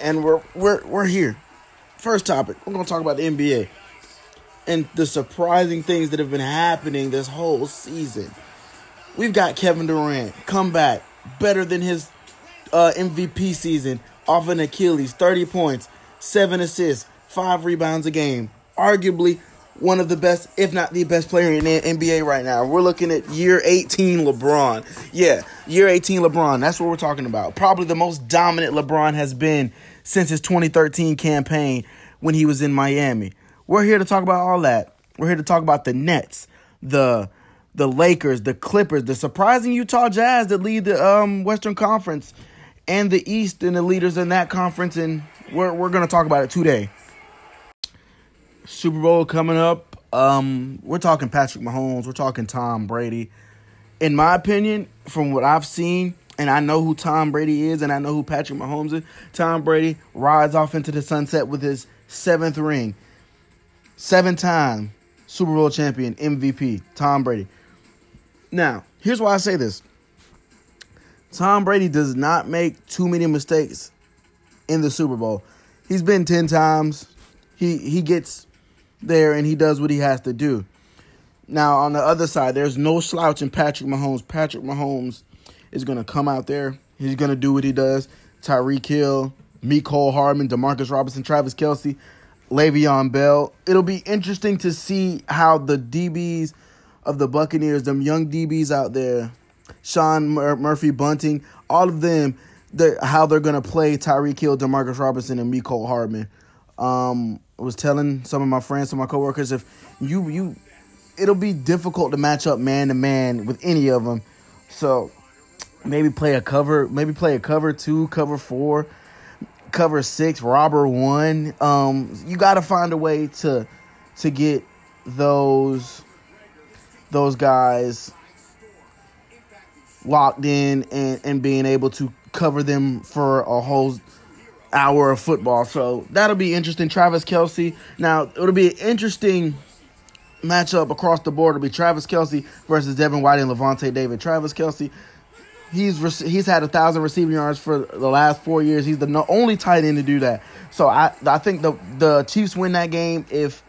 and we're we're we're here. First topic, we're gonna talk about the NBA and the surprising things that have been happening this whole season. We've got Kevin Durant come back better than his uh, MVP season off an Achilles, 30 points, seven assists, five rebounds a game. Arguably one of the best, if not the best player in the NBA right now. We're looking at year 18 LeBron. Yeah, year 18 LeBron. That's what we're talking about. Probably the most dominant LeBron has been since his 2013 campaign when he was in Miami. We're here to talk about all that. We're here to talk about the Nets, the the Lakers, the Clippers, the surprising Utah Jazz that lead the um, Western Conference and the East and the leaders in that conference and we're we're going to talk about it today. Super Bowl coming up. Um, we're talking Patrick Mahomes. We're talking Tom Brady. In my opinion, from what I've seen, and I know who Tom Brady is, and I know who Patrick Mahomes is. Tom Brady rides off into the sunset with his seventh ring, seven-time Super Bowl champion, MVP, Tom Brady. Now, here's why I say this: Tom Brady does not make too many mistakes in the Super Bowl. He's been ten times. He he gets there and he does what he has to do. Now, on the other side, there's no slouch in Patrick Mahomes. Patrick Mahomes is going to come out there. He's going to do what he does. Tyreek Hill, Mecole Hardman, Demarcus Robinson, Travis Kelce, Le'Veon Bell. It'll be interesting to see how the DBs of the Buccaneers, them young DBs out there, Sean Mur- Murphy Bunting, all of them, how they're going to play Tyreek Hill, Demarcus Robinson, and Mecole Hardman. Um, was telling some of my friends, some of my coworkers, if you you, it'll be difficult to match up man to man with any of them. So maybe play a cover, maybe play a cover two, cover four, cover six, robber one. Um, you got to find a way to to get those those guys locked in and, and being able to cover them for a whole hour of football. So that'll be interesting. Travis Kelce. Now it'll be an interesting matchup across the board. It'll be Travis Kelce versus Devin White and Lavonte David. Travis Kelce. He's he's had a thousand receiving yards for the last four years. He's the only tight end to do that. So I I think the the Chiefs win that game if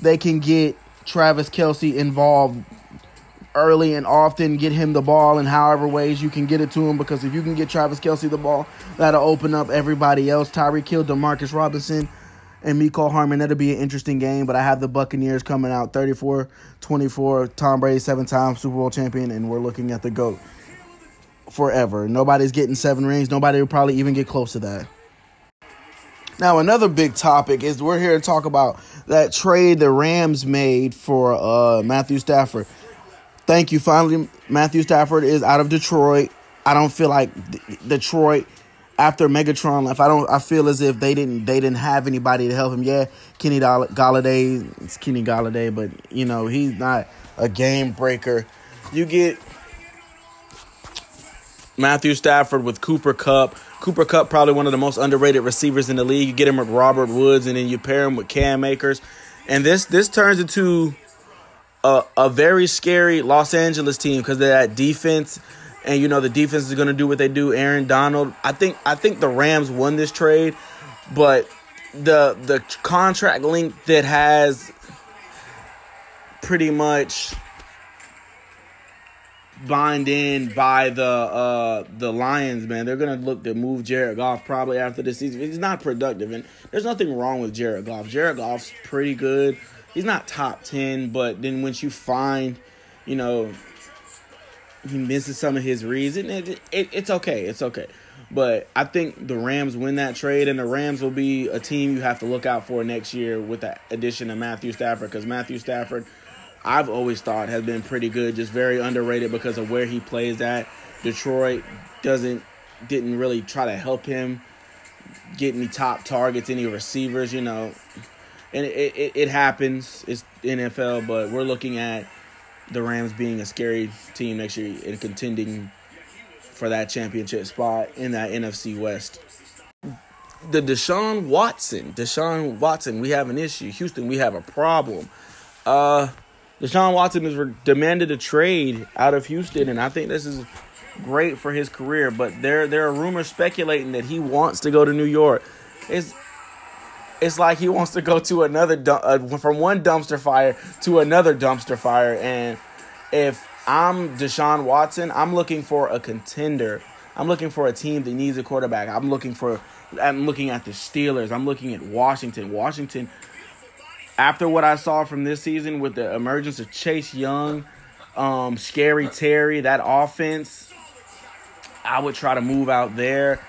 they can get Travis Kelce involved early and often, get him the ball in however ways you can get it to him. Because if you can get Travis Kelce the ball, that'll open up everybody else. Tyreek Hill, Demarcus Robinson, and Mecole Hardman. That'll be an interesting game. But I have the Buccaneers coming out 34 24. Tom Brady, seven time Super Bowl champion, and we're looking at the GOAT forever. Nobody's getting seven rings. Nobody will probably even get close to that. Now, another big topic is we're here to talk about that trade the Rams made for uh, Matthew Stafford. Thank you. Finally, Matthew Stafford is out of Detroit. I don't feel like Detroit after Megatron left. I don't. I feel as if they didn't. They didn't have anybody to help him. Yeah, Kenny Golladay. It's Kenny Golladay, but you know he's not a game breaker. You get Matthew Stafford with Cooper Kupp. Cooper Kupp probably one of the most underrated receivers in the league. You get him with Robert Woods, and then you pair him with Cam Akers, and this this turns into a, a very scary Los Angeles team because of that defense. And you know the defense is going to do what they do. Aaron Donald. I think I think the Rams won this trade, but the the contract link that has pretty much bind in by the uh the Lions, man. They're gonna look to move Jared Goff probably after the season. He's not productive, and there's nothing wrong with Jared Goff. Jared Goff's pretty good he's not top 10, but then once you find, you know, he misses some of his reads, it, it, it, it's okay. It's okay. But I think the Rams win that trade, and the Rams will be a team you have to look out for next year with the addition of Matthew Stafford because Matthew Stafford, I've always thought, has been pretty good, just very underrated because of where he plays at. Detroit doesn't didn't really try to help him get any top targets, any receivers, you know and it, it, it happens. It's NFL, but we're looking at the Rams being a scary team next year and contending for that championship spot in that NFC West. The Deshaun Watson, Deshaun Watson, we have an issue. Houston, we have a problem. Uh, Deshaun Watson has demanded a trade out of Houston, and I think this is great for his career. But there, there are rumors speculating that he wants to go to New York. it's it's like he wants to go to another uh, from one dumpster fire to another dumpster fire. And if I'm Deshaun Watson, I'm looking for a contender. I'm looking for a team that needs a quarterback. I'm looking for. I'm looking at the Steelers. I'm looking at Washington. Washington. After what I saw from this season with the emergence of Chase Young, um, Scary Terry, that offense, I would try to move out there.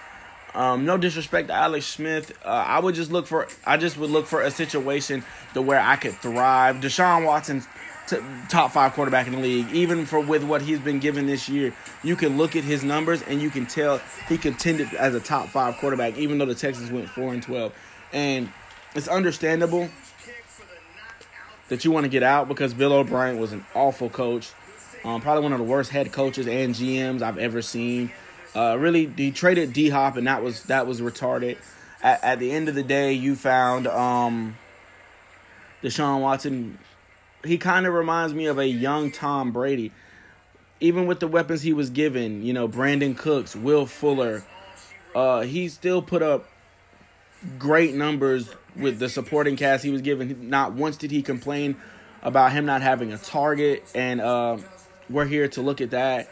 Um, no disrespect to Alex Smith. Uh, I would just look for. I just would look for a situation to where I could thrive. Deshaun Watson's t- top five quarterback in the league. Even for with what he's been given this year, you can look at his numbers and you can tell he contended as a top five quarterback. Even though the Texans went four and twelve, and it's understandable that you want to get out because Bill O'Brien was an awful coach. Um, probably one of the worst head coaches and GMs I've ever seen. Uh, really, he traded D Hop, and that was that was retarded. At, at, the end of the day, you found um, Deshaun Watson. He kind of reminds me of a young Tom Brady, even with the weapons he was given. You know, Brandin Cooks, Will Fuller. Uh, he still put up great numbers with the supporting cast he was given. Not once did he complain about him not having a target, and uh, we're here to look at that.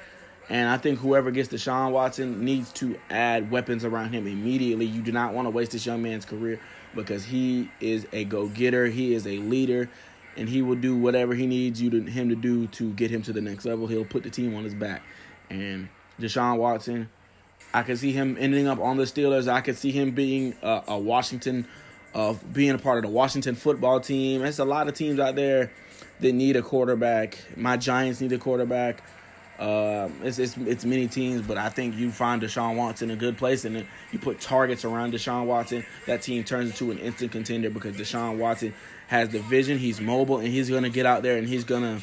And I think whoever gets Deshaun Watson needs to add weapons around him immediately. You do not want to waste this young man's career because he is a go getter. He is a leader, and he will do whatever he needs you to him to do to get him to the next level. He'll put the team on his back. And Deshaun Watson, I can see him ending up on the Steelers. I could see him being a, a Washington, of uh, being a part of the Washington football team. There's a lot of teams out there that need a quarterback. My Giants need a quarterback. Uh, it's, it's it's many teams, but I think you find Deshaun Watson a good place, and you put targets around Deshaun Watson. That team turns into an instant contender because Deshaun Watson has the vision. He's mobile, and he's gonna get out there and he's gonna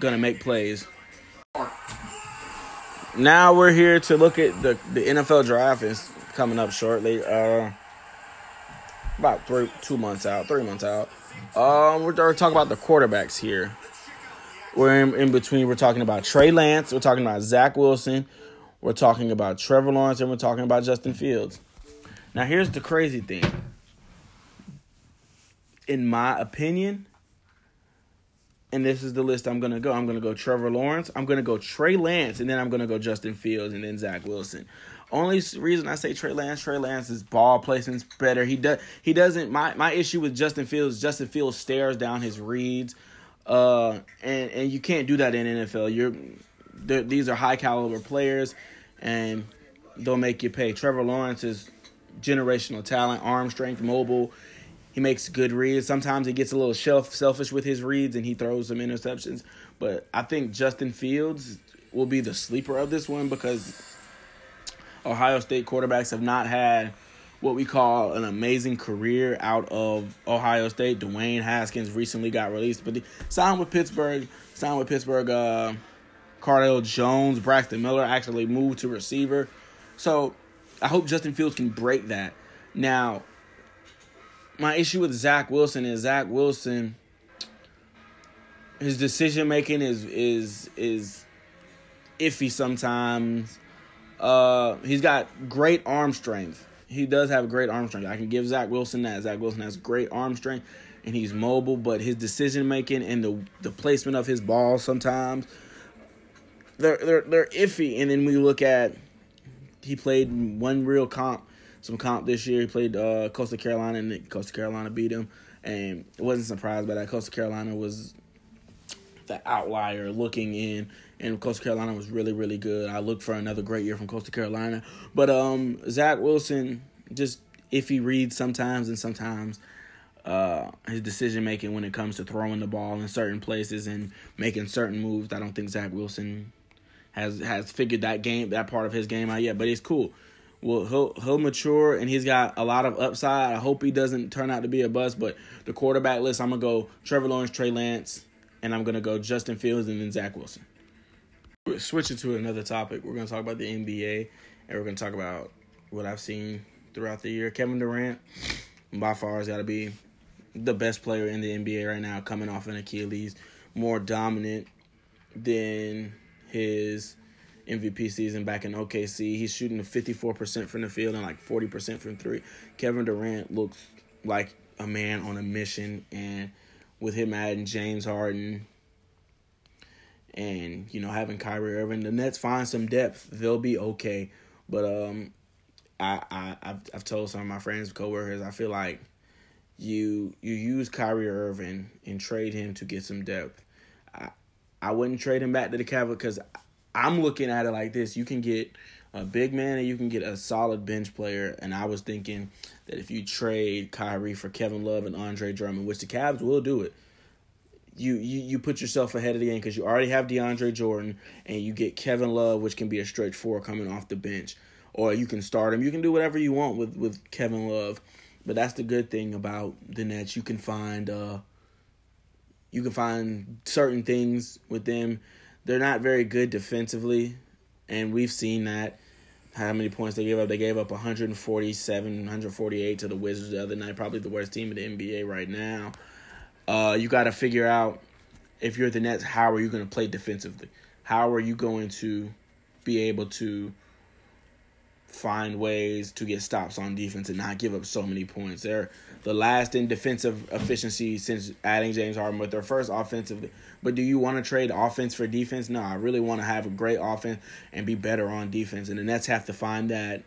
gonna make plays. Now we're here to look at the the NFL draft is coming up shortly. Uh, about three two months out, three months out. Um, we're, we're talking about the quarterbacks here. We're in, in, between. We're talking about Trey Lance. We're talking about Zach Wilson. We're talking about Trevor Lawrence, and we're talking about Justin Fields. Now, here's the crazy thing. In my opinion, and this is the list I'm gonna go. I'm gonna go Trevor Lawrence. I'm gonna go Trey Lance, and then I'm gonna go Justin Fields, and then Zach Wilson. Only reason I say Trey Lance, Trey Lance's ball placement's better. He does. He doesn't. My my issue with Justin Fields. Justin Fields stares down his reads. Uh, and and you can't do that in NFL. You're these are high caliber players, and they'll make you pay. Trevor Lawrence is generational talent, arm strength, mobile. He makes good reads. Sometimes he gets a little shelf selfish with his reads and he throws some interceptions. But I think Justin Fields will be the sleeper of this one because Ohio State quarterbacks have not had what we call an amazing career out of Ohio State. Dwayne Haskins recently got released, but signed with Pittsburgh. Signed with Pittsburgh. Uh, Jones, Braxton Miller actually moved to receiver. So I hope Justin Fields can break that. Now, my issue with Zach Wilson is Zach Wilson. His decision making is is is iffy sometimes. Uh, he's got great arm strength he does have a great arm strength. I can give Zach Wilson that. Zach Wilson has great arm strength and he's mobile, but his decision making and the the placement of his ball sometimes they're they're they're iffy. And then we look at he played one real comp, some comp this year. He played uh, Coastal Carolina and Coastal Carolina beat him, and wasn't surprised by that. Coastal Carolina was the outlier looking in and Coastal Carolina was really, really good. I look for another great year from Coastal Carolina. But um, Zach Wilson, just if he reads sometimes and sometimes uh, his decision making when it comes to throwing the ball in certain places and making certain moves, I don't think Zach Wilson has has figured that game that part of his game out yet. But he's cool. Well, he'll he'll mature and he's got a lot of upside. I hope he doesn't turn out to be a bust. But the quarterback list, I'm gonna go Trevor Lawrence, Trey Lance, and I'm gonna go Justin Fields and then Zach Wilson switching to another topic, we're going to talk about the NBA, and we're going to talk about what I've seen throughout the year. Kevin Durant, by far, has got to be the best player in the NBA right now, coming off an Achilles, more dominant than his MVP season back in OKC. He's shooting 54% from the field and like 40% from three. Kevin Durant looks like a man on a mission, and with him adding James Harden and you know having Kyrie Irving, the Nets find some depth. They'll be okay. But um, I I I've, I've told some of my friends, coworkers, I feel like you you use Kyrie Irving and trade him to get some depth. I I wouldn't trade him back to the Cavaliers because I'm looking at it like this: you can get a big man and you can get a solid bench player. And I was thinking that if you trade Kyrie for Kevin Love and Andre Drummond, which the Cavs will do it, you you, you put yourself ahead of the game because you already have DeAndre Jordan and you get Kevin Love, which can be a stretch four coming off the bench, or you can start him. You can do whatever you want with with Kevin Love, but that's the good thing about the Nets. You can find uh, you can find certain things with them. They're not very good defensively, and we've seen that. How many points they gave up? They gave up 147, 148 to the Wizards the other night. Probably the worst team in the NBA right now. Uh, you got to figure out if you're the Nets, how are you going to play defensively? How are you going to be able to find ways to get stops on defense and not give up so many points? They're the last in defensive efficiency since adding James Harden, but their first offensive. But do you want to trade offense for defense? No, I really want to have a great offense and be better on defense. And the Nets have to find that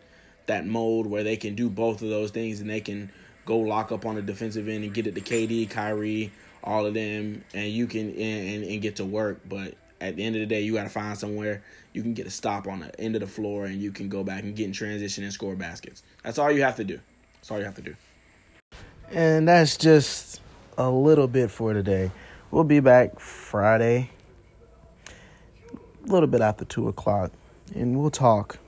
that mold where they can do both of those things and they can go lock up on the defensive end and get it to KD, Kyrie, all of them, and you can and, and get to work. But at the end of the day, you got to find somewhere you can get a stop on the end of the floor, and you can go back and get in transition and score baskets. That's all you have to do. That's all you have to do. And that's just a little bit for today. We'll be back Friday, a little bit after two o'clock, and we'll talk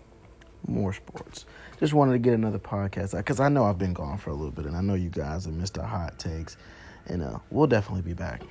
more sports just wanted to get another podcast out because I know I've been gone for a little bit, and I know you guys have missed our hot takes, and uh, we'll definitely be back.